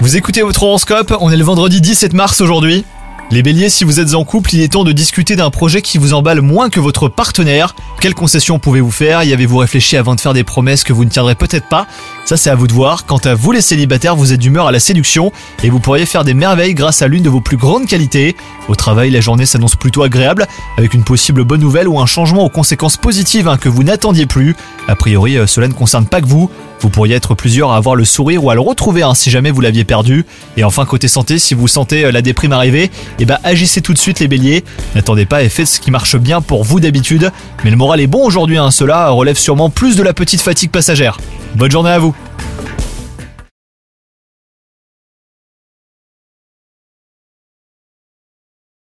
Vous écoutez votre horoscope, on est le vendredi 17 mars aujourd'hui. Les béliers, si vous êtes en couple, il est temps de discuter d'un projet qui vous emballe moins que votre partenaire. Quelles concessions pouvez-vous faire? Y avez-vous réfléchi avant de faire des promesses que vous ne tiendrez peut-être pas? Ça c'est à vous de voir. Quant à vous les célibataires, vous êtes d'humeur à la séduction et vous pourriez faire des merveilles grâce à l'une de vos plus grandes qualités. Au travail, la journée s'annonce plutôt agréable, avec une possible bonne nouvelle ou un changement aux conséquences positives hein, que vous n'attendiez plus. A priori, euh, cela ne concerne pas que vous. Vous pourriez être plusieurs à avoir le sourire ou à le retrouver hein, si jamais vous l'aviez perdu. Et enfin côté santé, si vous sentez euh, la déprime arriver, eh ben agissez tout de suite les béliers. N'attendez pas et faites ce qui marche bien pour vous d'habitude. Mais le est bon aujourd'hui, hein. cela relève sûrement plus de la petite fatigue passagère. Bonne journée à vous